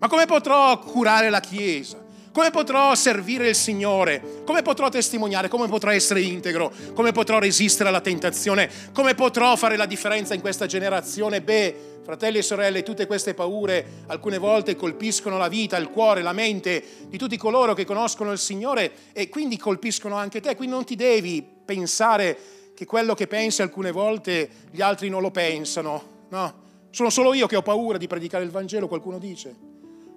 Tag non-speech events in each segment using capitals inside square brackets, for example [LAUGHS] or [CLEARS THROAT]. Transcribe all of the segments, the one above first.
Ma come potrò curare la Chiesa? Come potrò servire il Signore? Come potrò testimoniare? Come potrò essere integro? Come potrò resistere alla tentazione? Come potrò fare la differenza in questa generazione? Beh, fratelli e sorelle, tutte queste paure alcune volte colpiscono la vita, il cuore, la mente di tutti coloro che conoscono il Signore e quindi colpiscono anche te. Quindi non ti devi pensare che quello che pensi alcune volte gli altri non lo pensano. No, sono solo io che ho paura di predicare il Vangelo, qualcuno dice.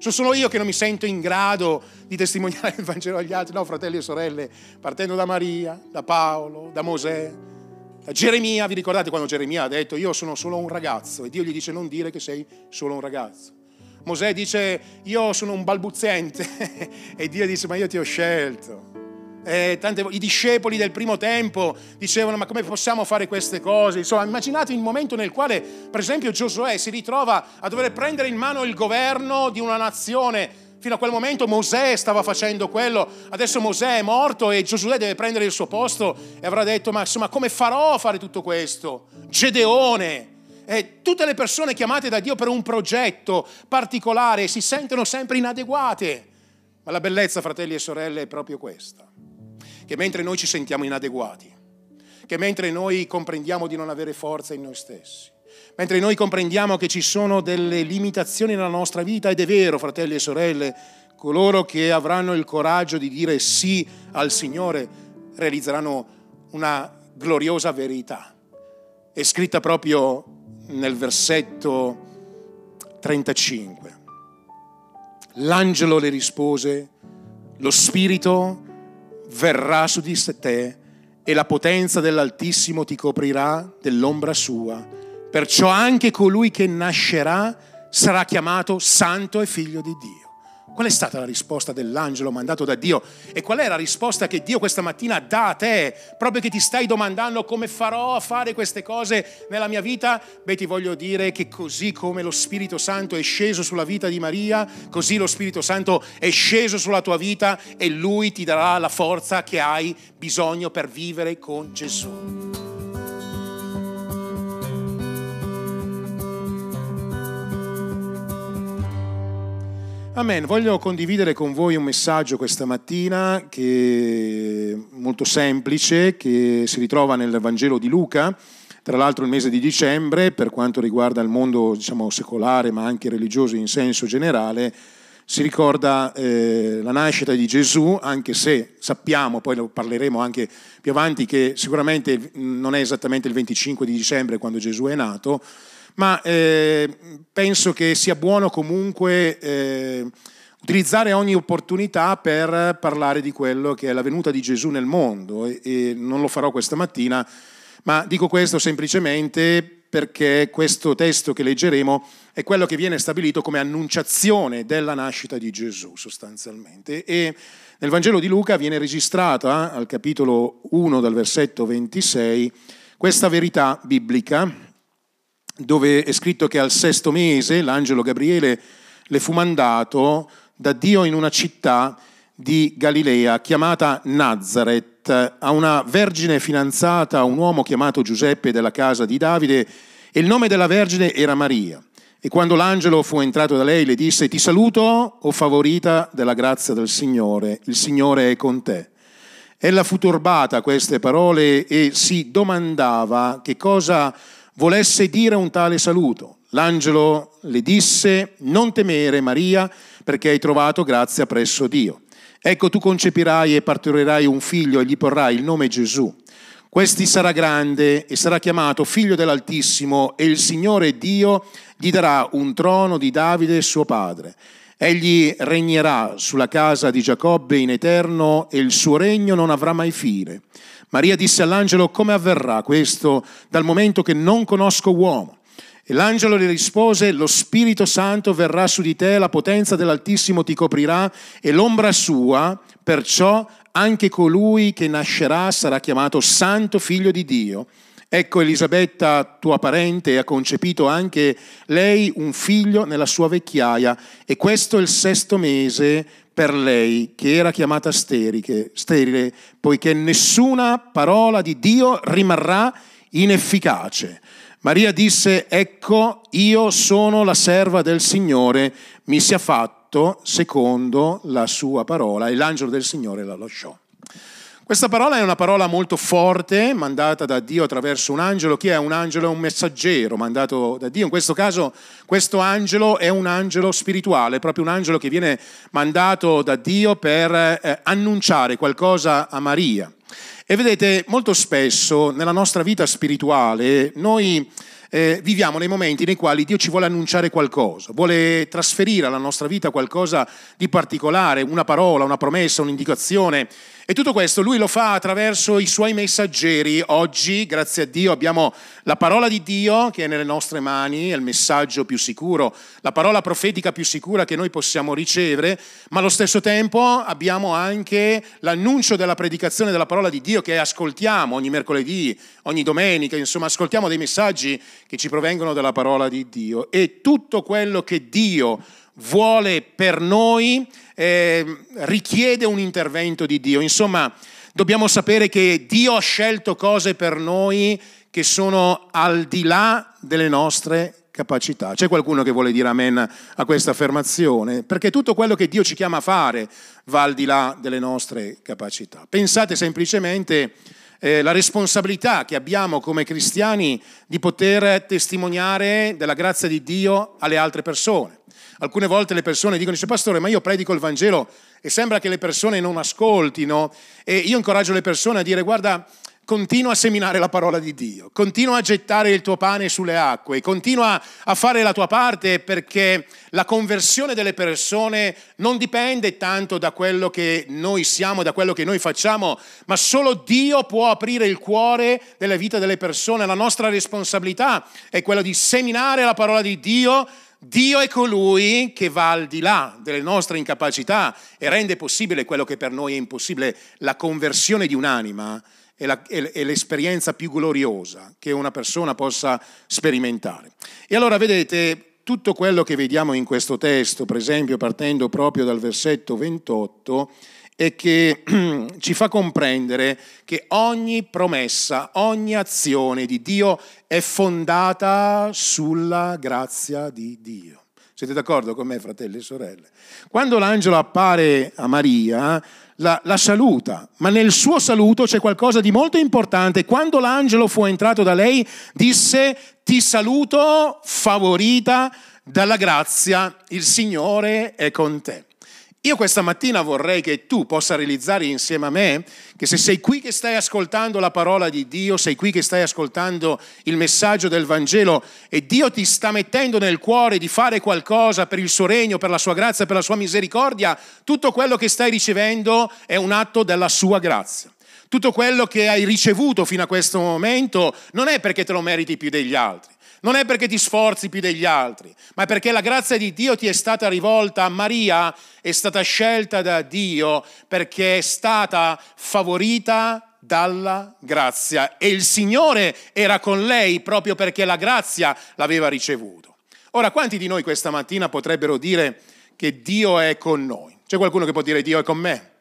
Sono solo io che non mi sento in grado di testimoniare il Vangelo agli altri. No, fratelli e sorelle, partendo da Maria, da Paolo, da Mosè, da Geremia. Vi ricordate quando Geremia ha detto io sono solo un ragazzo? E Dio gli dice non dire che sei solo un ragazzo. Mosè dice io sono un balbuziente [LAUGHS] e Dio dice ma io ti ho scelto. Eh, tante, I discepoli del primo tempo dicevano ma come possiamo fare queste cose? Insomma, immaginate il momento nel quale, per esempio, Giosuè si ritrova a dover prendere in mano il governo di una nazione. Fino a quel momento Mosè stava facendo quello, adesso Mosè è morto e Giosuè deve prendere il suo posto e avrà detto ma insomma come farò a fare tutto questo? Gedeone, e tutte le persone chiamate da Dio per un progetto particolare si sentono sempre inadeguate. Ma la bellezza, fratelli e sorelle, è proprio questa che mentre noi ci sentiamo inadeguati, che mentre noi comprendiamo di non avere forza in noi stessi, mentre noi comprendiamo che ci sono delle limitazioni nella nostra vita, ed è vero, fratelli e sorelle, coloro che avranno il coraggio di dire sì al Signore realizzeranno una gloriosa verità. È scritta proprio nel versetto 35. L'angelo le rispose, lo spirito verrà su di te e la potenza dell'Altissimo ti coprirà dell'ombra sua. Perciò anche colui che nascerà sarà chiamato santo e figlio di Dio. Qual è stata la risposta dell'angelo mandato da Dio? E qual è la risposta che Dio questa mattina dà a te? Proprio che ti stai domandando come farò a fare queste cose nella mia vita? Beh, ti voglio dire che così come lo Spirito Santo è sceso sulla vita di Maria, così lo Spirito Santo è sceso sulla tua vita e Lui ti darà la forza che hai bisogno per vivere con Gesù. Amen. Voglio condividere con voi un messaggio questa mattina che è molto semplice, che si ritrova nel Vangelo di Luca, tra l'altro il mese di dicembre, per quanto riguarda il mondo diciamo, secolare ma anche religioso in senso generale, si ricorda eh, la nascita di Gesù, anche se sappiamo, poi lo parleremo anche più avanti, che sicuramente non è esattamente il 25 di dicembre quando Gesù è nato, ma eh, penso che sia buono comunque eh, utilizzare ogni opportunità per parlare di quello che è la venuta di Gesù nel mondo e, e non lo farò questa mattina, ma dico questo semplicemente perché questo testo che leggeremo è quello che viene stabilito come annunciazione della nascita di Gesù sostanzialmente. E nel Vangelo di Luca viene registrata al capitolo 1 dal versetto 26 questa verità biblica dove è scritto che al sesto mese l'angelo Gabriele le fu mandato da Dio in una città di Galilea chiamata Nazareth a una vergine fidanzata a un uomo chiamato Giuseppe della casa di Davide e il nome della vergine era Maria. E quando l'angelo fu entrato da lei le disse ti saluto, o favorita della grazia del Signore, il Signore è con te. Ella fu turbata a queste parole e si domandava che cosa volesse dire un tale saluto. L'angelo le disse, non temere Maria, perché hai trovato grazia presso Dio. Ecco tu concepirai e partorirai un figlio e gli porrai il nome Gesù. Questi sarà grande e sarà chiamato figlio dell'Altissimo e il Signore Dio gli darà un trono di Davide suo padre. Egli regnerà sulla casa di Giacobbe in eterno e il suo regno non avrà mai fine. Maria disse all'angelo, come avverrà questo dal momento che non conosco uomo? E l'angelo le rispose, lo Spirito Santo verrà su di te, la potenza dell'Altissimo ti coprirà e l'ombra sua, perciò anche colui che nascerà sarà chiamato Santo Figlio di Dio. Ecco Elisabetta, tua parente, ha concepito anche lei un figlio nella sua vecchiaia e questo è il sesto mese per lei che era chiamata sterile, sterile, poiché nessuna parola di Dio rimarrà inefficace. Maria disse, ecco, io sono la serva del Signore, mi sia fatto secondo la sua parola. E l'angelo del Signore la lasciò. Questa parola è una parola molto forte, mandata da Dio attraverso un angelo. Chi è un angelo? È un messaggero mandato da Dio. In questo caso questo angelo è un angelo spirituale, proprio un angelo che viene mandato da Dio per eh, annunciare qualcosa a Maria. E vedete, molto spesso nella nostra vita spirituale noi eh, viviamo nei momenti nei quali Dio ci vuole annunciare qualcosa, vuole trasferire alla nostra vita qualcosa di particolare, una parola, una promessa, un'indicazione. E tutto questo lui lo fa attraverso i suoi messaggeri. Oggi, grazie a Dio, abbiamo la parola di Dio che è nelle nostre mani, è il messaggio più sicuro, la parola profetica più sicura che noi possiamo ricevere, ma allo stesso tempo abbiamo anche l'annuncio della predicazione della parola di Dio che ascoltiamo ogni mercoledì, ogni domenica, insomma ascoltiamo dei messaggi che ci provengono dalla parola di Dio. E tutto quello che Dio vuole per noi eh, richiede un intervento di Dio. Insomma, dobbiamo sapere che Dio ha scelto cose per noi che sono al di là delle nostre capacità. C'è qualcuno che vuole dire amen a questa affermazione? Perché tutto quello che Dio ci chiama a fare va al di là delle nostre capacità. Pensate semplicemente eh, la responsabilità che abbiamo come cristiani di poter testimoniare della grazia di Dio alle altre persone. Alcune volte le persone dicono, dice pastore, ma io predico il Vangelo e sembra che le persone non ascoltino e io incoraggio le persone a dire, guarda, continua a seminare la parola di Dio, continua a gettare il tuo pane sulle acque, continua a fare la tua parte perché la conversione delle persone non dipende tanto da quello che noi siamo, da quello che noi facciamo, ma solo Dio può aprire il cuore della vita delle persone. La nostra responsabilità è quella di seminare la parola di Dio Dio è colui che va al di là delle nostre incapacità e rende possibile quello che per noi è impossibile. La conversione di un'anima è, la, è, è l'esperienza più gloriosa che una persona possa sperimentare. E allora vedete, tutto quello che vediamo in questo testo, per esempio partendo proprio dal versetto 28, e che [CLEARS THROAT] ci fa comprendere che ogni promessa, ogni azione di Dio è fondata sulla grazia di Dio. Siete d'accordo con me, fratelli e sorelle? Quando l'angelo appare a Maria, la, la, saluta, ma nel suo saluto c'è qualcosa di molto importante. Quando l'angelo fu entrato da lei, disse, ti saluto favorita dalla grazia, il Signore è con te. Io questa mattina vorrei che tu possa realizzare insieme a me che se sei qui che stai ascoltando la parola di Dio, sei qui che stai ascoltando il messaggio del Vangelo e Dio ti sta mettendo nel cuore di fare qualcosa per il suo regno, per la sua grazia, per la sua misericordia, tutto quello che stai ricevendo è un atto della sua grazia. Tutto quello che hai ricevuto fino a questo momento non è perché te lo meriti più degli altri non è perché ti sforzi più degli altri, ma perché la grazia di Dio ti è stata rivolta. Maria è stata scelta da Dio perché è stata favorita dalla grazia e il Signore era con lei proprio perché la grazia l'aveva ricevuto. Ora, quanti di noi questa mattina potrebbero dire che Dio è con noi? C'è qualcuno che può dire Dio è con me?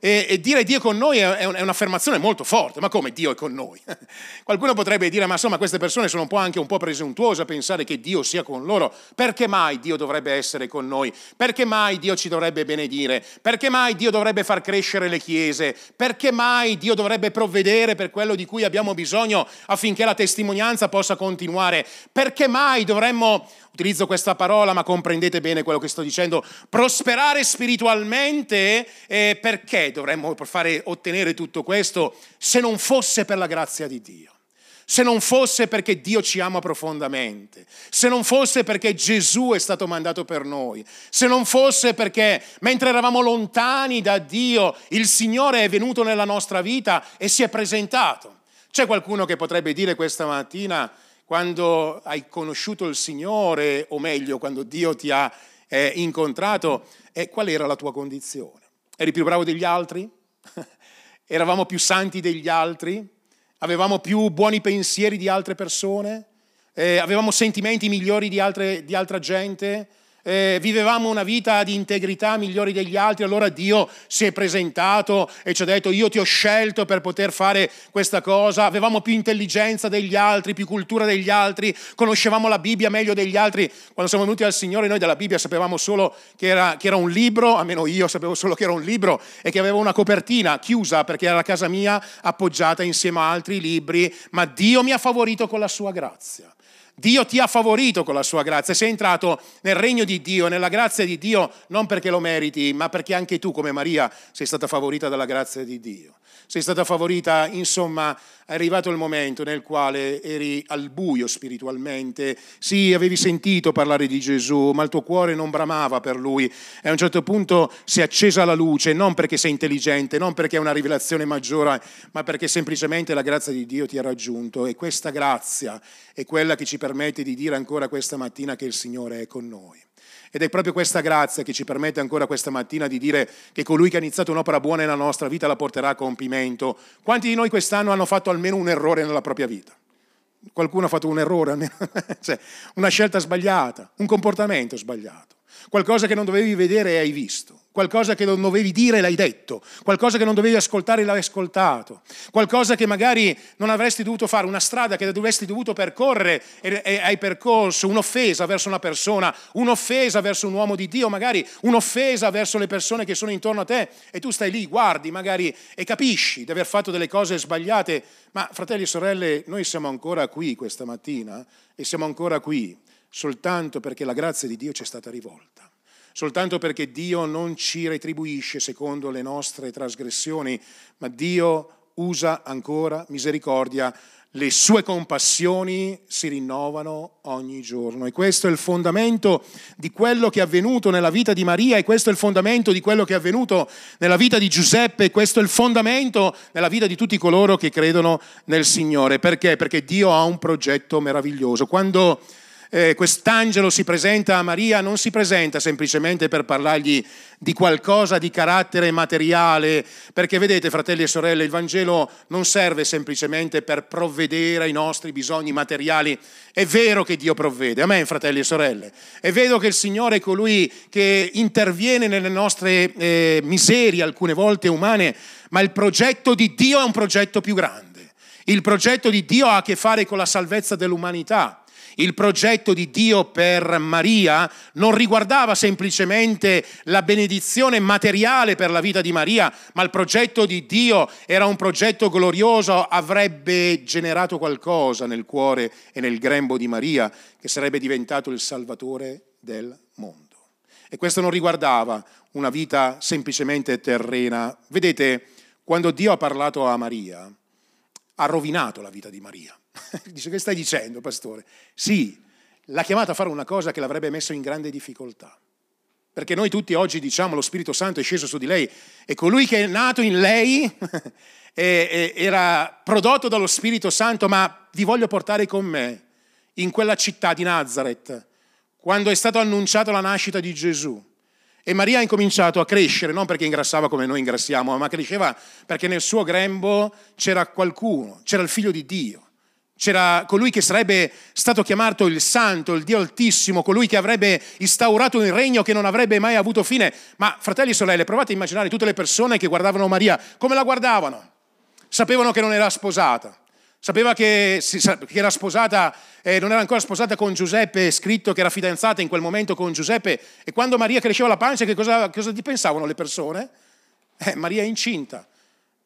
E, e, dire Dio con noi è, è, un'affermazione molto forte, ma come Dio è con noi? [LAUGHS] Qualcuno potrebbe dire, ma insomma queste persone sono un po' anche un po' presuntuose a pensare che Dio sia con loro. Perché mai Dio dovrebbe essere con noi? Perché mai Dio ci dovrebbe benedire? Perché mai Dio dovrebbe far crescere le chiese? Perché mai Dio dovrebbe provvedere per quello di cui abbiamo bisogno affinché la testimonianza possa continuare? Perché mai dovremmo Utilizzo questa parola, ma comprendete bene quello che sto dicendo. Prosperare spiritualmente, eh, perché dovremmo fare, ottenere tutto questo se non fosse per la grazia di Dio? Se non fosse perché Dio ci ama profondamente, se non fosse perché Gesù è stato mandato per noi, se non fosse perché mentre eravamo lontani da Dio, il Signore è venuto nella nostra vita e si è presentato. C'è qualcuno che potrebbe dire questa mattina, quando hai conosciuto il Signore, o meglio, quando Dio ti ha eh, incontrato, eh, qual era la tua condizione? Eri più bravo degli altri? [LAUGHS] Eravamo più santi degli altri? Avevamo più buoni pensieri di altre persone? Eh, avevamo sentimenti migliori di, altre, di altra gente? Eh, vivevamo una vita di integrità migliori degli altri, allora Dio si è presentato e ci ha detto io ti ho scelto per poter fare questa cosa, avevamo più intelligenza degli altri, più cultura degli altri, conoscevamo la Bibbia meglio degli altri. Quando siamo venuti al Signore noi della Bibbia sapevamo solo che era, che era un libro, almeno io sapevo solo che era un libro e che aveva una copertina chiusa perché era la casa mia appoggiata insieme a altri libri, ma Dio mi ha favorito con la sua grazia. Dio ti ha favorito con la sua grazia, sei entrato nel regno di Dio, nella grazia di Dio, non perché lo meriti, ma perché anche tu, come Maria, sei stata favorita dalla grazia di Dio sei stata favorita, insomma è arrivato il momento nel quale eri al buio spiritualmente, sì avevi sentito parlare di Gesù, ma il tuo cuore non bramava per lui. E a un certo punto si è accesa la luce, non perché sei intelligente, non perché è una rivelazione maggiore, ma perché semplicemente la grazia di Dio ti ha raggiunto. E questa grazia è quella che ci permette di dire ancora questa mattina che il Signore è con noi. Ed è proprio questa grazia che ci permette ancora questa mattina di dire che colui che ha iniziato un'opera buona nella nostra vita la porterà a compimento. Quanti di noi quest'anno hanno fatto almeno un errore nella propria vita? Qualcuno ha fatto un errore, [LAUGHS] cioè, una scelta sbagliata, un comportamento sbagliato qualcosa che non dovevi vedere e hai visto, qualcosa che non dovevi dire l'hai detto, qualcosa che non dovevi ascoltare l'hai ascoltato, qualcosa che magari non avresti dovuto fare, una strada che dovresti dovuto percorrere e hai percorso, un'offesa verso una persona, un'offesa verso un uomo di Dio, magari un'offesa verso le persone che sono intorno a te e tu stai lì, guardi magari e capisci di aver fatto delle cose sbagliate, ma fratelli e sorelle, noi siamo ancora qui questa mattina e siamo ancora qui soltanto perché la grazia di Dio ci è stata rivolta, soltanto perché Dio non ci retribuisce secondo le nostre trasgressioni, ma Dio usa ancora misericordia le sue compassioni si rinnovano ogni giorno e questo è il fondamento di quello che è avvenuto nella vita di Maria e questo è il fondamento di quello che è avvenuto nella vita di Giuseppe e questo è il fondamento nella vita di tutti coloro che credono nel Signore. Perché? Perché Dio ha un progetto meraviglioso. Quando eh, quest'angelo si presenta a Maria, non si presenta semplicemente per parlargli di qualcosa di carattere materiale, perché vedete fratelli e sorelle, il Vangelo non serve semplicemente per provvedere ai nostri bisogni materiali. È vero che Dio provvede, amen fratelli e sorelle, è vero che il Signore è colui che interviene nelle nostre eh, miserie, alcune volte umane, ma il progetto di Dio è un progetto più grande. Il progetto di Dio ha a che fare con la salvezza dell'umanità. Il progetto di Dio per Maria non riguardava semplicemente la benedizione materiale per la vita di Maria, ma il progetto di Dio era un progetto glorioso, avrebbe generato qualcosa nel cuore e nel grembo di Maria che sarebbe diventato il Salvatore del mondo. E questo non riguardava una vita semplicemente terrena. Vedete, quando Dio ha parlato a Maria, ha rovinato la vita di Maria. [LAUGHS] Dice, che stai dicendo, pastore? Sì, l'ha chiamata a fare una cosa che l'avrebbe messo in grande difficoltà. Perché noi tutti oggi diciamo lo Spirito Santo è sceso su di lei e colui che è nato in lei [LAUGHS] era prodotto dallo Spirito Santo, ma vi voglio portare con me in quella città di Nazareth, quando è stata annunciata la nascita di Gesù. E Maria ha incominciato a crescere, non perché ingrassava come noi ingrassiamo, ma cresceva perché nel suo grembo c'era qualcuno, c'era il figlio di Dio. C'era colui che sarebbe stato chiamato il Santo, il Dio Altissimo, colui che avrebbe instaurato un regno che non avrebbe mai avuto fine. Ma fratelli e sorelle, provate a immaginare tutte le persone che guardavano Maria, come la guardavano? Sapevano che non era sposata, sapeva che, che era sposata, eh, non era ancora sposata con Giuseppe, scritto che era fidanzata in quel momento con Giuseppe. E quando Maria cresceva la pancia, che cosa, cosa pensavano le persone? Eh, Maria è incinta.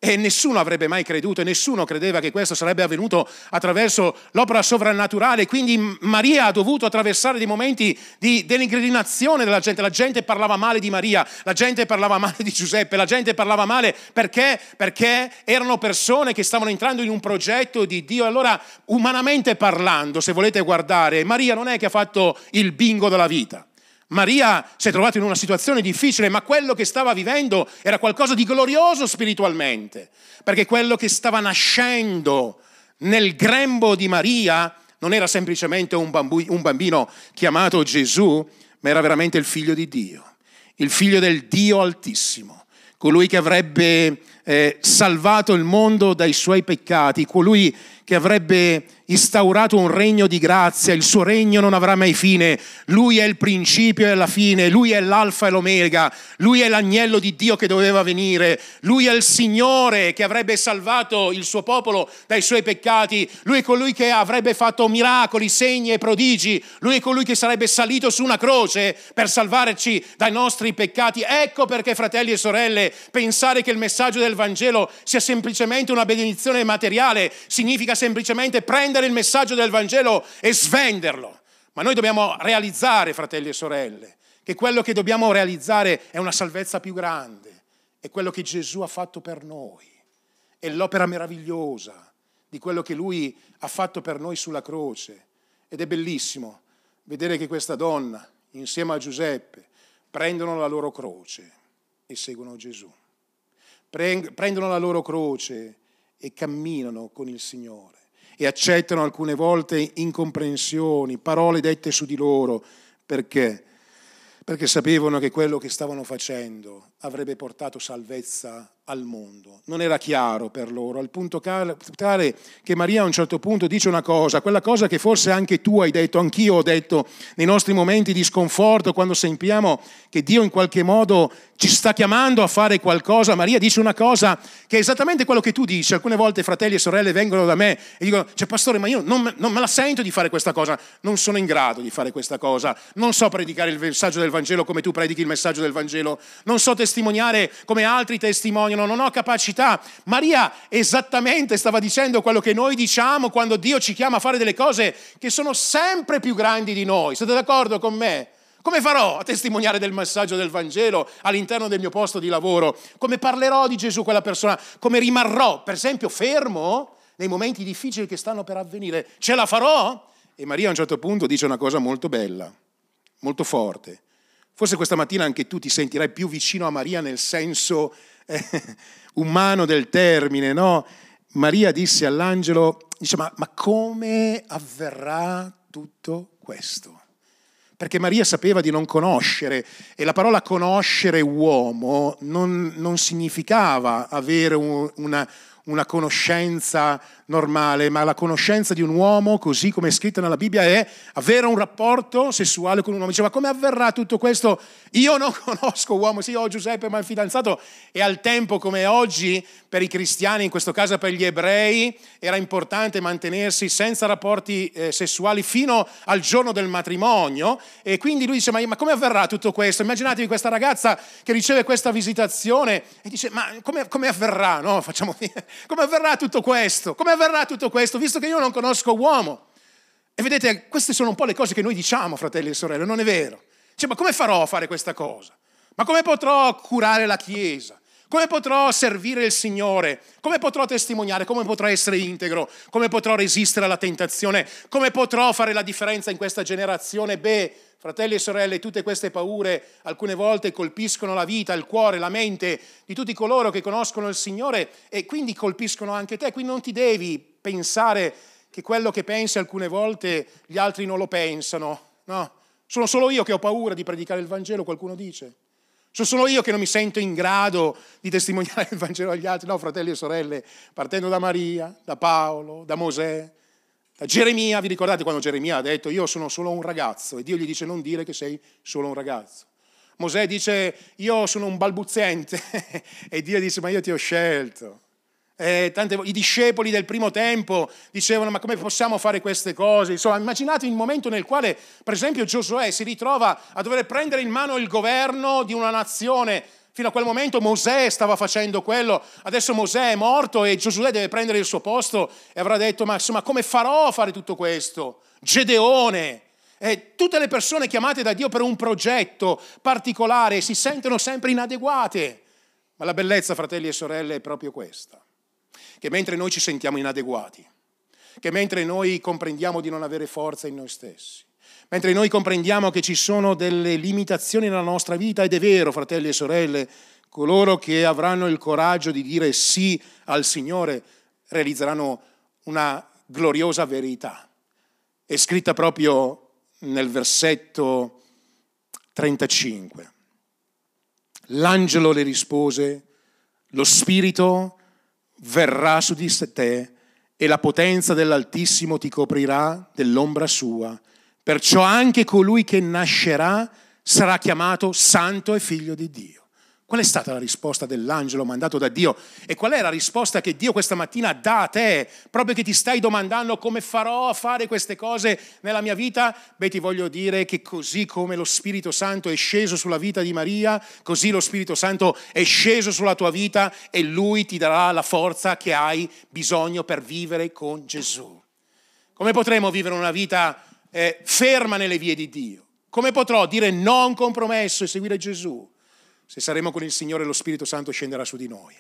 E nessuno avrebbe mai creduto, e nessuno credeva che questo sarebbe avvenuto attraverso l'opera sovrannaturale. Quindi Maria ha dovuto attraversare dei momenti di denigrinazione della gente. La gente parlava male di Maria, la gente parlava male di Giuseppe, la gente parlava male perché? Perché erano persone che stavano entrando in un progetto di Dio. Allora, umanamente parlando, se volete guardare, Maria non è che ha fatto il bingo della vita. Maria si è trovata in una situazione difficile, ma quello che stava vivendo era qualcosa di glorioso spiritualmente, perché quello che stava nascendo nel grembo di Maria non era semplicemente un, bambino chiamato Gesù, ma era veramente il figlio di Dio, il figlio del Dio Altissimo, colui che avrebbe eh, salvato il mondo dai suoi peccati, colui che avrebbe instaurato un regno di grazia, il suo regno non avrà mai fine, lui è il principio e la fine, lui è l'alfa e l'omega, lui è l'agnello di Dio che doveva venire, lui è il Signore che avrebbe salvato il suo popolo dai suoi peccati, lui è colui che avrebbe fatto miracoli, segni e prodigi, lui è colui che sarebbe salito su una croce per salvarci dai nostri peccati. Ecco perché, fratelli e sorelle, pensare che il messaggio del Vangelo sia semplicemente una benedizione materiale significa semplicemente prendere il messaggio del Vangelo e svenderlo. Ma noi dobbiamo realizzare, fratelli e sorelle, che quello che dobbiamo realizzare è una salvezza più grande, è quello che Gesù ha fatto per noi, è l'opera meravigliosa di quello che Lui ha fatto per noi sulla croce. Ed è bellissimo vedere che questa donna, insieme a Giuseppe, prendono la loro croce e seguono Gesù. Prendono la loro croce e camminano con il Signore e accettano alcune volte incomprensioni, parole dette su di loro. Perché? Perché sapevano che quello che stavano facendo avrebbe portato salvezza al mondo. Non era chiaro per loro, al punto tale che Maria a un certo punto dice una cosa, quella cosa che forse anche tu hai detto, anch'io ho detto nei nostri momenti di sconforto, quando sentiamo che Dio in qualche modo ci sta chiamando a fare qualcosa. Maria dice una cosa che è esattamente quello che tu dici. Alcune volte fratelli e sorelle vengono da me e dicono, cioè pastore, ma io non, non me la sento di fare questa cosa, non sono in grado di fare questa cosa, non so predicare il messaggio del Vangelo come tu predichi il messaggio del Vangelo, non so testimoniare come altri testimoniano, non ho capacità. Maria esattamente stava dicendo quello che noi diciamo quando Dio ci chiama a fare delle cose che sono sempre più grandi di noi. Siete d'accordo con me? Come farò a testimoniare del messaggio del Vangelo all'interno del mio posto di lavoro? Come parlerò di Gesù a quella persona? Come rimarrò, per esempio, fermo nei momenti difficili che stanno per avvenire? Ce la farò? E Maria a un certo punto dice una cosa molto bella, molto forte. Forse questa mattina anche tu ti sentirai più vicino a Maria nel senso [LAUGHS] umano del termine, no? Maria disse all'angelo, dice, ma, ma come avverrà tutto questo? Perché Maria sapeva di non conoscere e la parola conoscere uomo non, non significava avere un, una, una conoscenza normale, ma la conoscenza di un uomo, così come è scritto nella Bibbia, è avere un rapporto sessuale con un uomo. Diceva, come avverrà tutto questo? Io non [LAUGHS] conosco uomo, sì, ho Giuseppe, ma il fidanzato, e al tempo come oggi, per i cristiani, in questo caso per gli ebrei, era importante mantenersi senza rapporti eh, sessuali fino al giorno del matrimonio, e quindi lui dice, ma, ma come avverrà tutto questo? Immaginatevi questa ragazza che riceve questa visitazione e dice, ma come, come avverrà? No, facciamo, [LAUGHS] come avverrà tutto questo? Come avverrà tutto questo, visto che io non conosco uomo? E vedete, queste sono un po' le cose che noi diciamo, fratelli e sorelle, non è vero? Cioè, ma come farò a fare questa cosa? Ma come potrò curare la Chiesa? Come potrò servire il Signore? Come potrò testimoniare? Come potrò essere integro? Come potrò resistere alla tentazione? Come potrò fare la differenza in questa generazione? Beh, fratelli e sorelle, tutte queste paure alcune volte colpiscono la vita, il cuore, la mente di tutti coloro che conoscono il Signore e quindi colpiscono anche te. Quindi non ti devi pensare che quello che pensi alcune volte gli altri non lo pensano. No, sono solo io che ho paura di predicare il Vangelo, qualcuno dice. Sono solo io che non mi sento in grado di testimoniare il Vangelo agli altri. No, fratelli e sorelle, partendo da Maria, da Paolo, da Mosè, Geremia, vi ricordate quando Geremia ha detto io sono solo un ragazzo e Dio gli dice non dire che sei solo un ragazzo. Mosè dice io sono un balbuziente [LAUGHS] e Dio dice ma io ti ho scelto. Eh, tante, I discepoli del primo tempo dicevano ma come possiamo fare queste cose? Insomma, immaginate il momento nel quale, per esempio, Giosuè si ritrova a dover prendere in mano il governo di una nazione Fino a quel momento Mosè stava facendo quello, adesso Mosè è morto e Giosuè deve prendere il suo posto e avrà detto, ma insomma come farò a fare tutto questo? Gedeone, e tutte le persone chiamate da Dio per un progetto particolare si sentono sempre inadeguate. Ma la bellezza, fratelli e sorelle, è proprio questa, che mentre noi ci sentiamo inadeguati, che mentre noi comprendiamo di non avere forza in noi stessi, mentre noi comprendiamo che ci sono delle limitazioni nella nostra vita, ed è vero, fratelli e sorelle, coloro che avranno il coraggio di dire sì al Signore realizzeranno una gloriosa verità. È scritta proprio nel versetto 35. L'angelo le rispose, lo Spirito verrà su di te e la potenza dell'Altissimo ti coprirà dell'ombra sua. Perciò anche colui che nascerà sarà chiamato santo e figlio di Dio. Qual è stata la risposta dell'angelo mandato da Dio? E qual è la risposta che Dio questa mattina dà a te? Proprio che ti stai domandando come farò a fare queste cose nella mia vita? Beh, ti voglio dire che così come lo Spirito Santo è sceso sulla vita di Maria, così lo Spirito Santo è sceso sulla tua vita e lui ti darà la forza che hai bisogno per vivere con Gesù. Come potremo vivere una vita eh, ferma nelle vie di Dio? Come potrò dire no a un compromesso e seguire Gesù? Se saremo con il Signore, lo Spirito Santo scenderà su di noi.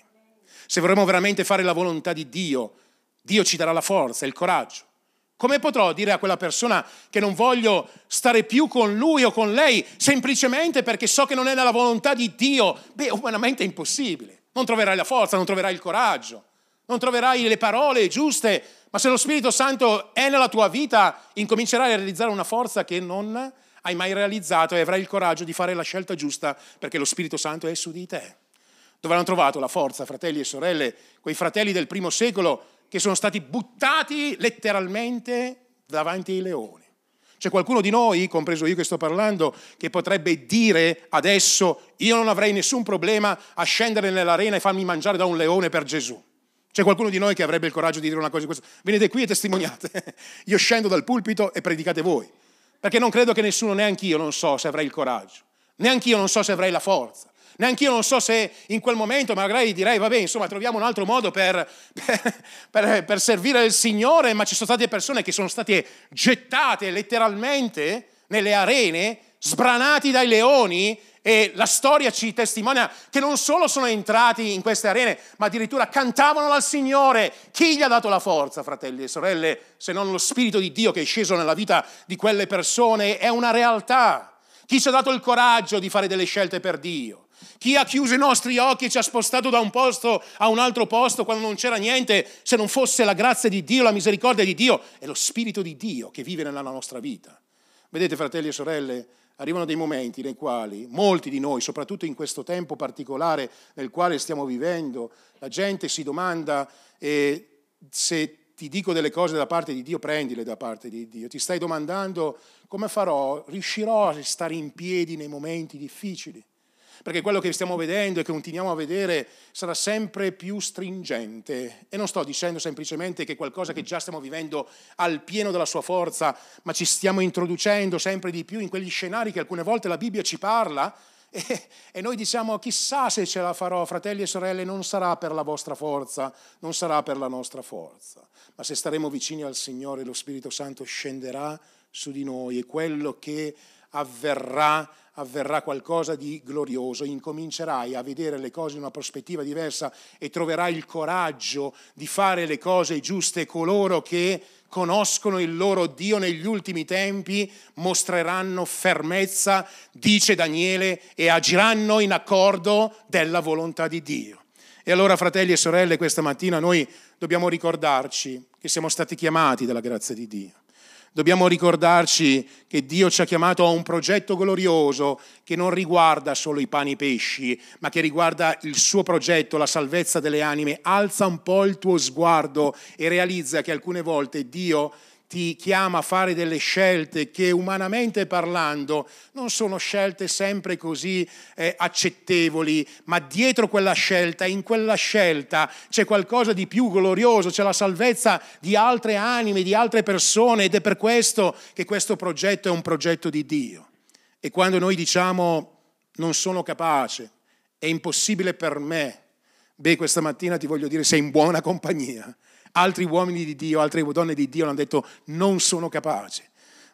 Se vorremmo veramente fare la volontà di Dio, Dio ci darà la forza il coraggio. Come potrò dire a quella persona che non voglio stare più con lui o con lei semplicemente perché so che non è nella volontà di Dio? Beh, umanamente è impossibile. Non troverai la forza, non troverai il coraggio, non troverai le parole giuste, ma se lo Spirito Santo è nella tua vita, incomincerai a realizzare una forza che non hai mai realizzato e avrai il coraggio di fare la scelta giusta perché lo Spirito Santo è su di te. Dove hanno trovato la forza, fratelli e sorelle, quei fratelli del primo secolo che sono stati buttati letteralmente davanti ai leoni? C'è qualcuno di noi, compreso io che sto parlando, che potrebbe dire adesso io non avrei nessun problema a scendere nell'arena e farmi mangiare da un leone per Gesù. C'è qualcuno di noi che avrebbe il coraggio di dire una cosa di questa? Venite qui e testimoniate. [LAUGHS] Io scendo dal pulpito e predicate voi. Perché non credo che nessuno, neanche io, non so se avrei il coraggio, neanche io non so se avrei la forza, neanche io non so se in quel momento magari direi, vabbè, insomma, troviamo un altro modo per, [LAUGHS] per, per, per servire il Signore, ma ci sono state persone che sono state gettate letteralmente nelle arene, sbranati dai leoni e la storia ci testimonia che non solo sono entrati in queste arene, ma addirittura cantavano al Signore. Chi gli ha dato la forza, fratelli e sorelle, se non lo Spirito di Dio che è sceso nella vita di quelle persone? È una realtà. Chi ci ha dato il coraggio di fare delle scelte per Dio? Chi ha chiuso i nostri occhi e ci ha spostato da un posto a un altro posto quando non c'era niente, se non fosse la grazia di Dio, la misericordia di Dio, è lo Spirito di Dio che vive nella nostra vita. Vedete, fratelli e sorelle, arrivano dei momenti nei quali molti di noi, soprattutto in questo tempo particolare nel quale stiamo vivendo, la gente si domanda eh, se ti dico delle cose da parte di Dio, prendile da parte di Dio. Ti stai domandando come farò, riuscirò a stare in piedi nei momenti difficili perché quello che stiamo vedendo e che continuiamo a vedere sarà sempre più stringente. E non sto dicendo semplicemente che qualcosa che già stiamo vivendo al pieno della sua forza, ma ci stiamo introducendo sempre di più in quegli scenari che alcune volte la Bibbia ci parla. [LAUGHS] E, e noi diciamo, chissà se ce la farò, fratelli e sorelle, non sarà per la vostra forza, non sarà per la nostra forza, ma se staremo vicini al Signore, lo Spirito Santo scenderà su di noi e quello che avverrà avverrà qualcosa di glorioso, incomincerai a vedere le cose in una prospettiva diversa e troverai il coraggio di fare le cose giuste. Coloro che conoscono il loro Dio negli ultimi tempi mostreranno fermezza, dice Daniele, e agiranno in accordo della volontà di Dio. E allora, fratelli e sorelle, questa mattina noi dobbiamo ricordarci che siamo stati chiamati dalla grazia di Dio Dobbiamo ricordarci che Dio ci ha chiamato a un progetto glorioso che non riguarda solo i pani e i pesci, ma che riguarda il suo progetto, la salvezza delle anime. Alza un po' il tuo sguardo e realizza che alcune volte Dio ti chiama a fare delle scelte che umanamente parlando non sono scelte sempre così eh, accettevoli, ma dietro quella scelta, in quella scelta c'è qualcosa di più glorioso, c'è la salvezza di altre anime, di altre persone ed è per questo che questo progetto è un progetto di Dio. E quando noi diciamo non sono capace, è impossibile per me, beh questa mattina ti voglio dire sei in buona compagnia Altri uomini di Dio, altre donne di Dio hanno detto non sono capace.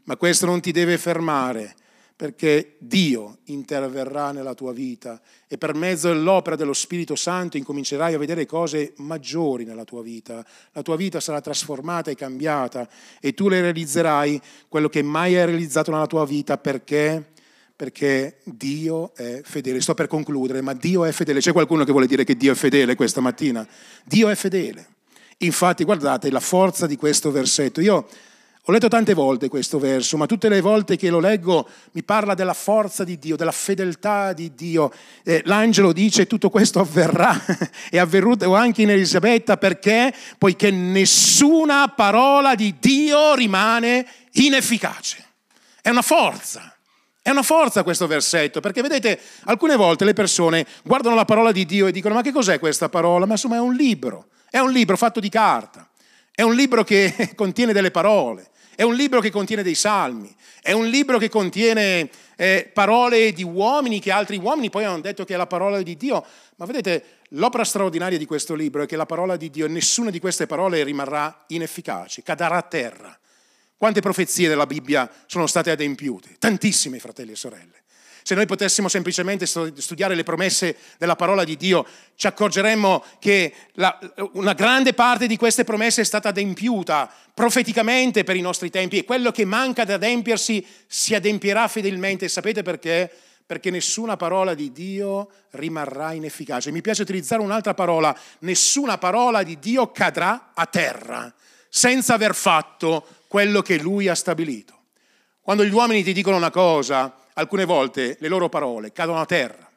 Ma questo non ti deve fermare perché Dio interverrà nella tua vita e per mezzo dell'opera dello Spirito Santo incomincerai a vedere cose maggiori nella tua vita. La tua vita sarà trasformata e cambiata e tu le realizzerai quello che mai hai realizzato nella tua vita perché perché Dio è fedele. Sto per concludere, ma Dio è fedele. C'è qualcuno che vuole dire che Dio è fedele questa mattina? Dio è fedele. Infatti, guardate la forza di questo versetto. Io Ho letto tante volte questo verso, ma tutte le volte che lo leggo mi parla della forza di Dio, della fedeltà di Dio. Eh, l'angelo dice tutto questo avverrà, [LAUGHS] è avvenuto anche in Elisabetta perché? Poiché nessuna parola di Dio rimane inefficace. È una forza. È una forza questo versetto, perché vedete, alcune volte le persone guardano la parola di Dio e dicono ma che cos'è questa parola? Ma insomma è un libro, è un libro fatto di carta, è un libro che [LAUGHS] contiene delle parole. È un libro che contiene dei salmi, è un libro che contiene eh, parole di uomini che altri uomini poi hanno detto che è la parola di Dio. Ma vedete, l'opera straordinaria di questo libro è che la parola di Dio, nessuna di queste parole rimarrà inefficace, cadrà a terra. Quante profezie della Bibbia sono state adempiute? Tantissime, fratelli e sorelle. Se noi potessimo semplicemente studiare le promesse della parola di Dio, ci accorgeremmo che la, una grande parte di queste promesse è stata adempiuta profeticamente per i nostri tempi e quello che manca ad adempiersi si adempierà fedelmente. Sapete perché? Perché nessuna parola di Dio rimarrà inefficace. Mi piace utilizzare un'altra parola, nessuna parola di Dio cadrà a terra senza aver fatto quello che Lui ha stabilito. Quando gli uomini ti dicono una cosa, alcune volte le loro parole cadono a terra.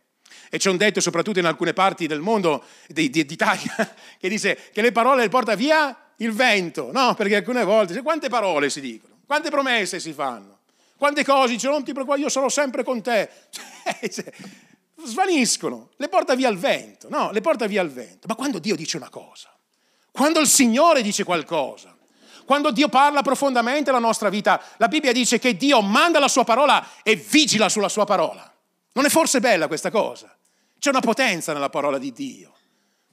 E c'è un detto, soprattutto in alcune parti del mondo, d'Italia, [LAUGHS] che dice che le parole le porta via il vento. No, perché alcune volte, quante parole si dicono, quante promesse si fanno, quante cose dicono, non ti preoccupare, io sarò sempre con te. [LAUGHS] Cioè, svaniscono, le porta via il vento, no, le porta via il vento. Ma quando Dio dice una cosa, quando il Signore dice qualcosa, quando Dio parla profondamente alla nostra vita, la Bibbia dice che Dio manda la sua parola e vigila sulla sua parola. Non è forse bella questa cosa? C'è una potenza nella parola di Dio.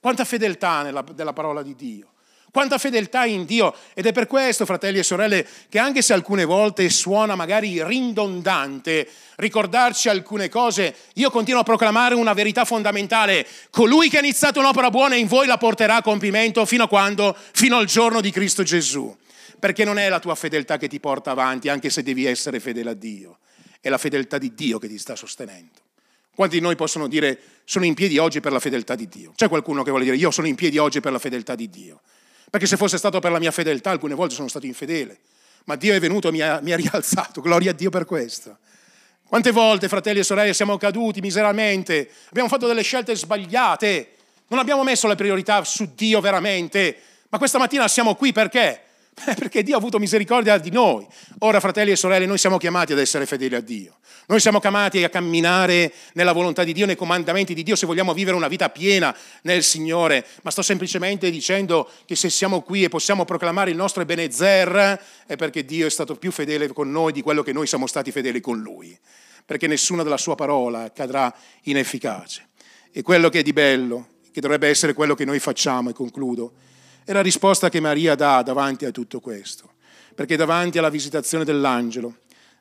Quanta fedeltà nella, nella parola di Dio. Quanta fedeltà in Dio. Ed è per questo, fratelli e sorelle, che anche se alcune volte suona magari ridondante ricordarci alcune cose, io continuo a proclamare una verità fondamentale. Colui che ha iniziato un'opera buona in voi la porterà a compimento fino a quando? Fino al giorno di Cristo Gesù perché non è la tua fedeltà che ti porta avanti, anche se devi essere fedele a Dio, è la fedeltà di Dio che ti sta sostenendo. Quanti di noi possono dire sono in piedi oggi per la fedeltà di Dio? C'è qualcuno che vuole dire io sono in piedi oggi per la fedeltà di Dio? Perché se fosse stato per la mia fedeltà alcune volte sono stato infedele, ma Dio è venuto e mi ha, mi ha rialzato, gloria a Dio per questo. Quante volte, fratelli e sorelle, siamo caduti miseramente, abbiamo fatto delle scelte sbagliate, non abbiamo messo le priorità su Dio veramente, ma questa mattina siamo qui perché? Perché Dio ha avuto misericordia di noi. Ora, fratelli e sorelle, noi siamo chiamati ad essere fedeli a Dio. Noi siamo chiamati a camminare nella volontà di Dio, nei comandamenti di Dio, se vogliamo vivere una vita piena nel Signore. Ma sto semplicemente dicendo che se siamo qui e possiamo proclamare il nostro Ebenezer, è perché Dio è stato più fedele con noi di quello che noi siamo stati fedeli con Lui. Perché nessuna della sua parola cadrà inefficace. E quello che è di bello, che dovrebbe essere quello che noi facciamo, e concludo, è la risposta che Maria dà davanti a tutto questo, perché davanti alla visitazione dell'angelo,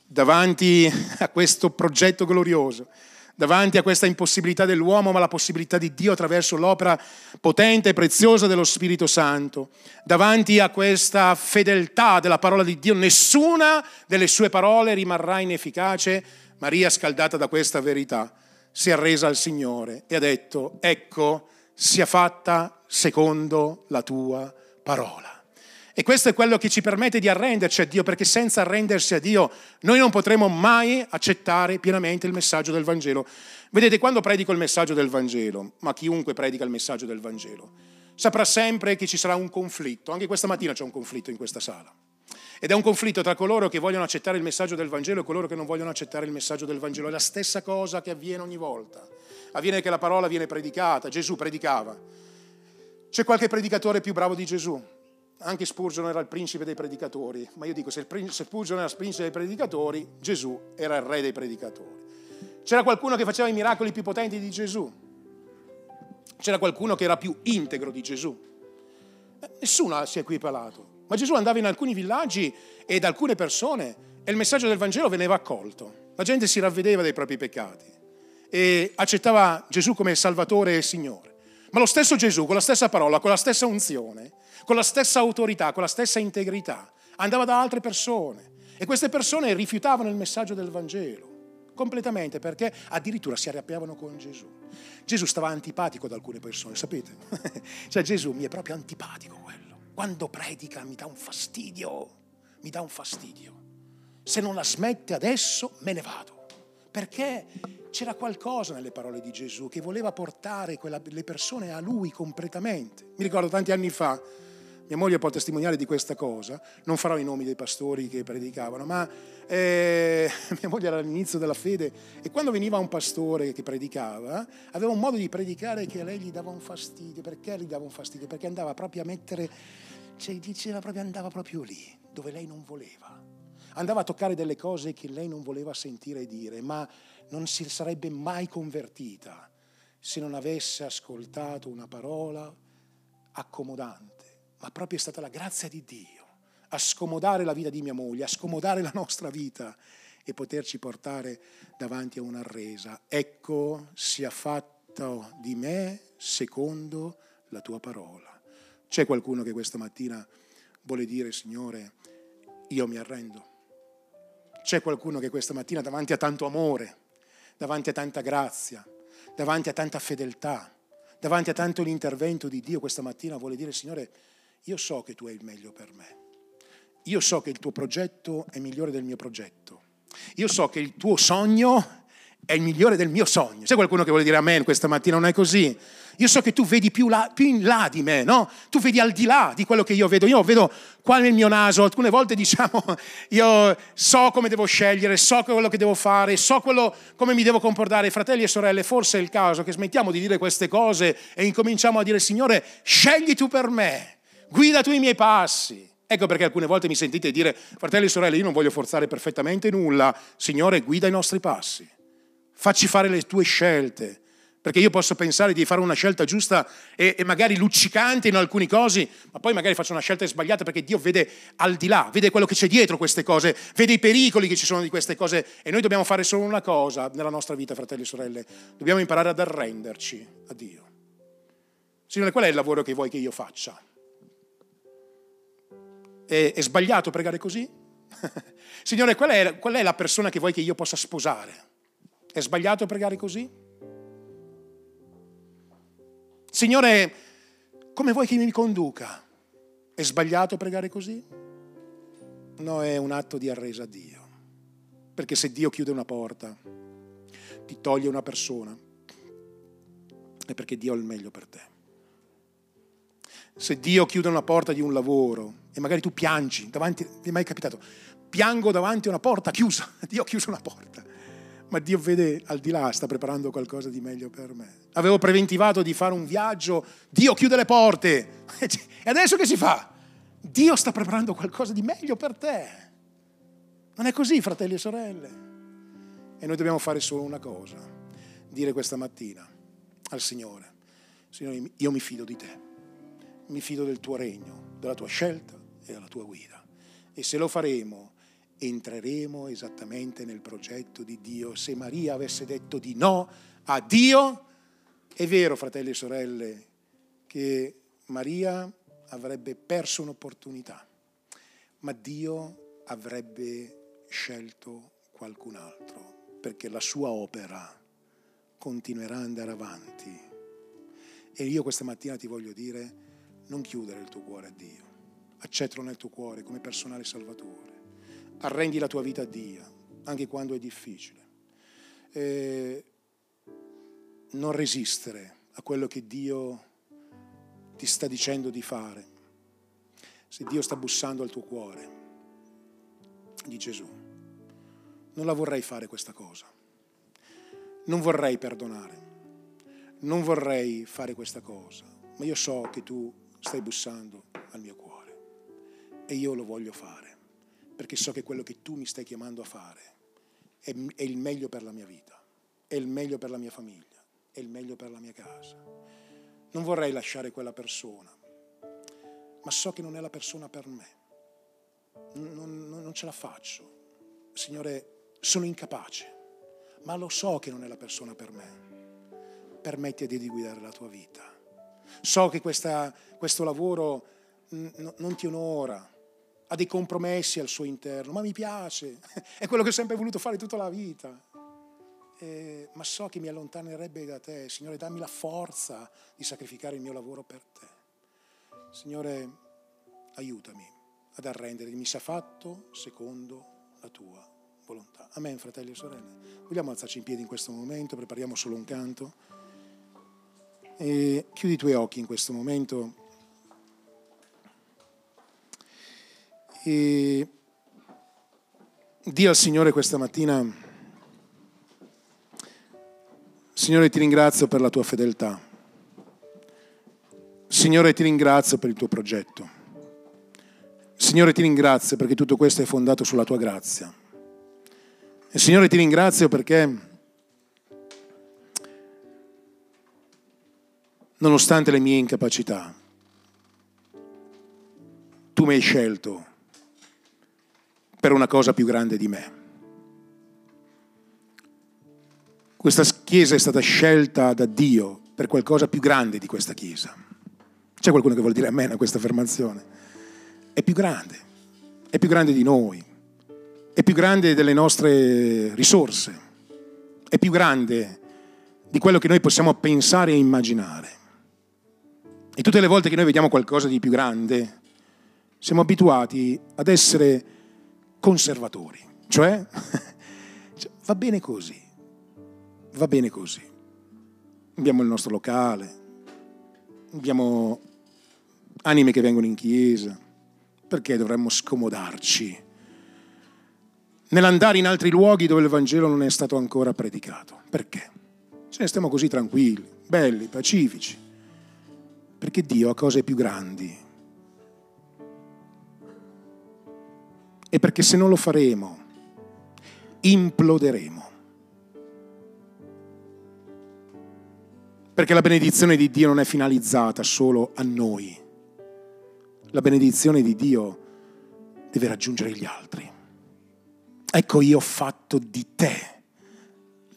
davanti a questo progetto glorioso, davanti a questa impossibilità dell'uomo, ma la possibilità di Dio attraverso l'opera potente e preziosa dello Spirito Santo, davanti a questa fedeltà della parola di Dio, nessuna delle sue parole rimarrà inefficace. Maria, scaldata da questa verità, si è arresa al Signore e ha detto, ecco, sia fatta secondo la tua parola. E questo è quello che ci permette di arrenderci a Dio, perché senza arrendersi a Dio noi non potremo mai accettare pienamente il messaggio del Vangelo. Vedete, quando predico il messaggio del Vangelo, ma chiunque predica il messaggio del Vangelo, saprà sempre che ci sarà un conflitto. Anche questa mattina c'è un conflitto in questa sala. Ed è un conflitto tra coloro che vogliono accettare il messaggio del Vangelo e coloro che non vogliono accettare il messaggio del Vangelo. È la stessa cosa che avviene ogni volta. Avviene che la parola viene predicata, Gesù predicava. C'è qualche predicatore più bravo di Gesù? Anche Spurgeon era il principe dei predicatori, ma io dico se, Spurgeon era il principe dei predicatori, Gesù era il re dei predicatori. C'era qualcuno che faceva i miracoli più potenti di Gesù. C'era qualcuno che era più integro di Gesù. Eh, nessuno si è equiparato. Ma Gesù andava in alcuni villaggi e da alcune persone e il messaggio del Vangelo veniva accolto. La gente si ravvedeva dei propri peccati e accettava Gesù come Salvatore e Signore. Ma lo stesso Gesù, con la stessa parola, con la stessa unzione, con la stessa autorità, con la stessa integrità, andava da altre persone e queste persone rifiutavano il messaggio del Vangelo completamente perché addirittura si arrabbiavano con Gesù. Gesù stava antipatico ad alcune persone, sapete? [LAUGHS] cioè Gesù mi è proprio antipatico quello. Quando predica mi dà un fastidio, mi dà un fastidio. Se non la smette adesso, me ne vado. Perché c'era qualcosa nelle parole di Gesù che voleva portare quella, le persone a lui completamente. Mi ricordo tanti anni fa, mia moglie può testimoniare di questa cosa, non farò i nomi dei pastori che predicavano, ma eh, [LAUGHS] mia moglie era all'inizio della fede e quando veniva un pastore che predicava, aveva un modo di predicare che a lei gli dava un fastidio. Perché gli dava un fastidio? Perché andava proprio a mettere, cioè diceva proprio, andava proprio lì, dove lei non voleva. Andava a toccare delle cose che lei non voleva sentire dire, ma non si sarebbe mai convertita se non avesse ascoltato una parola accomodante ma proprio è stata la grazia di Dio a scomodare la vita di mia moglie, a scomodare la nostra vita e poterci portare davanti a una resa. Ecco, sia fatto di me secondo la tua parola. C'è qualcuno che questa mattina vuole dire, Signore, io mi arrendo. C'è qualcuno che questa mattina davanti a tanto amore, davanti a tanta grazia, davanti a tanta fedeltà, davanti a tanto l'intervento di Dio questa mattina vuole dire, Signore, io so che tu hai il meglio per me. Io so che il tuo progetto è migliore del mio progetto. Io so che il tuo sogno è il migliore del mio sogno. C'è qualcuno che vuole dire amen questa mattina? Non è così? Io so che tu vedi più, là, più, in là di me, no? Tu vedi al di là di quello che io vedo. Io vedo qua nel mio naso, alcune volte [LAUGHS] diciamo, io so come devo scegliere, so quello che devo fare, so quello, come mi devo comportare. Fratelli e sorelle, forse è il caso che smettiamo di dire queste cose e incominciamo a dire, Signore, scegli tu per me guida tu i miei passi. Ecco perché alcune volte mi sentite dire, fratelli e sorelle, io non voglio forzare perfettamente nulla, Signore, guida i nostri passi, facci fare le tue scelte, perché io posso pensare di fare una scelta giusta e, e, magari luccicante in alcuni casi, ma poi magari faccio una scelta sbagliata perché Dio vede al di là, vede quello che c'è dietro queste cose, vede i pericoli che ci sono di queste cose e noi dobbiamo fare solo una cosa nella nostra vita, fratelli e sorelle, dobbiamo imparare ad arrenderci a Dio. Signore, qual è il lavoro che vuoi che io faccia? È, è sbagliato pregare così? [LAUGHS] Signore, qual è, qual è la persona che vuoi che io possa sposare? È sbagliato pregare così? Signore, come vuoi che mi conduca? È sbagliato pregare così? No, è un atto di arresa a Dio. Perché se Dio chiude una porta, ti toglie una persona, è perché Dio ha il meglio per te. Se Dio chiude una porta di un lavoro e magari tu piangi davanti, ti è mai capitato? Piango davanti a una porta chiusa, [LAUGHS] Dio ha chiuso una porta, ma Dio vede al di là, sta preparando qualcosa di meglio per me. Avevo preventivato di fare un viaggio, Dio chiude le porte, [LAUGHS] e adesso che si fa? Dio sta preparando qualcosa di meglio per te. Non è così, fratelli e sorelle. E noi dobbiamo fare solo una cosa, dire questa mattina al Signore, Signore, io mi fido di te mi fido del tuo regno, della tua scelta e della tua guida. E se lo faremo, entreremo esattamente nel progetto di Dio. Se Maria avesse detto di no a Dio, è vero, fratelli e sorelle, che Maria avrebbe perso un'opportunità, ma Dio avrebbe scelto qualcun altro, perché la sua opera continuerà ad andare avanti. E io questa mattina ti voglio dire, non chiudere il tuo cuore a Dio, accettalo nel tuo cuore come personale salvatore, arrendi la tua vita a Dio, anche quando è difficile. E non resistere a quello che Dio ti sta dicendo di fare. Se Dio sta bussando al tuo cuore, di Gesù, non la vorrei fare questa cosa. Non vorrei perdonare. Non vorrei fare questa cosa. Ma io so che tu stai bussando al mio cuore e io lo voglio fare perché so che quello che tu mi stai chiamando a fare è, è il meglio per la mia vita, è il meglio per la mia famiglia, è il meglio per la mia casa. Non vorrei lasciare quella persona, ma so che non è la persona per me. Non, non, non ce la faccio. Signore, sono incapace, ma lo so che non è la persona per me. Permetti a Dio di guidare la tua vita So che questa, questo lavoro n- non ti onora, ha dei compromessi al suo interno, ma mi piace, [LAUGHS] è quello che ho sempre voluto fare tutta la vita. Eh, ma so che mi allontanerebbe da te. Signore, dammi la forza di sacrificare il mio lavoro per te. Signore, aiutami ad arrenderti, mi sia fatto secondo la tua volontà. Amen, fratelli e sorelle. Vogliamo alzarci in piedi in questo momento, prepariamo solo un canto. E chiudi i tuoi occhi in questo momento. E di al Signore questa mattina, Signore ti ringrazio per la tua fedeltà. Signore ti ringrazio per il tuo progetto. Signore ti ringrazio perché tutto questo è fondato sulla tua grazia. E Signore ti ringrazio perché nonostante le mie incapacità, tu mi hai scelto per una cosa più grande di me. Questa Chiesa è stata scelta da Dio per qualcosa più grande di questa Chiesa. C'è qualcuno che vuole dire amen a questa affermazione? È più grande, è più grande di noi, è più grande delle nostre risorse, è più grande di quello che noi possiamo pensare e immaginare. E tutte le volte che noi vediamo qualcosa di più grande, siamo abituati ad essere conservatori, cioè, [LAUGHS] cioè va bene così, va bene così. Abbiamo il nostro locale, abbiamo anime che vengono in chiesa, perché dovremmo scomodarci nell'andare in altri luoghi dove il Vangelo non è stato ancora predicato? Perché? Ce ne stiamo così tranquilli, belli, pacifici perché Dio ha cose più grandi. E perché se non lo faremo, imploderemo. Perché la benedizione di Dio non è finalizzata solo a noi. La benedizione di Dio deve raggiungere gli altri. Ecco, io ho fatto di te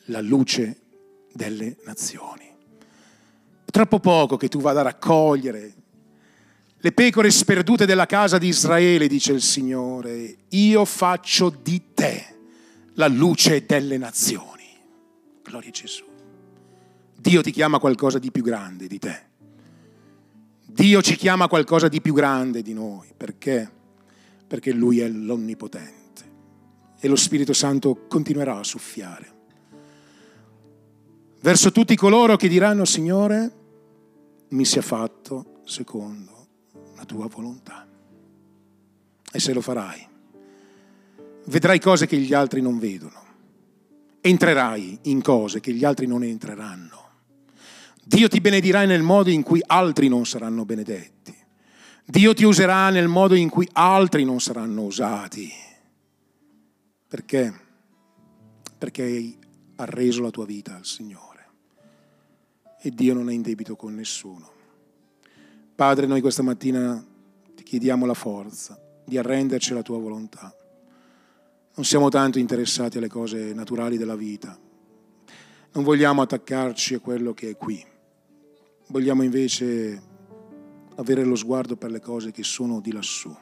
la luce delle nazioni troppo poco che tu vada a raccogliere le pecore sperdute della casa di Israele, dice il Signore, io faccio di te la luce delle nazioni. Gloria a Gesù. Dio ti chiama qualcosa di più grande di te. Dio ci chiama qualcosa di più grande di noi. Perché? Perché Lui è l'Onnipotente. E lo Spirito Santo continuerà a soffiare. Verso tutti coloro che diranno, Signore, mi sia fatto secondo la tua volontà. E se lo farai, vedrai cose che gli altri non vedono. Entrerai in cose che gli altri non entreranno. Dio ti benedirà nel modo in cui altri non saranno benedetti. Dio ti userà nel modo in cui altri non saranno usati. Perché? Perché hai arreso la tua vita al Signore e Dio non è in debito con nessuno. Padre, noi questa mattina ti chiediamo la forza di arrenderci alla tua volontà. Non siamo tanto interessati alle cose naturali della vita. Non vogliamo attaccarci a quello che è qui. Vogliamo invece avere lo sguardo per le cose che sono di lassù.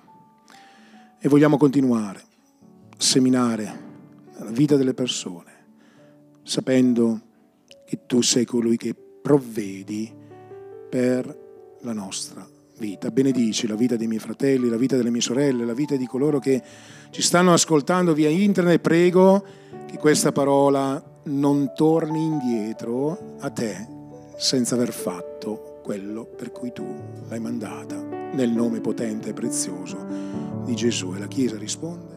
E vogliamo continuare a seminare la vita delle persone, sapendo che tu sei colui che provvedi per la nostra vita. Benedici la vita dei miei fratelli, la vita delle mie sorelle, la vita di coloro che ci stanno ascoltando via internet. Prego che questa parola non torni indietro a te senza aver fatto quello per cui tu l'hai mandata. Nel nome potente e prezioso di Gesù. E la Chiesa risponde.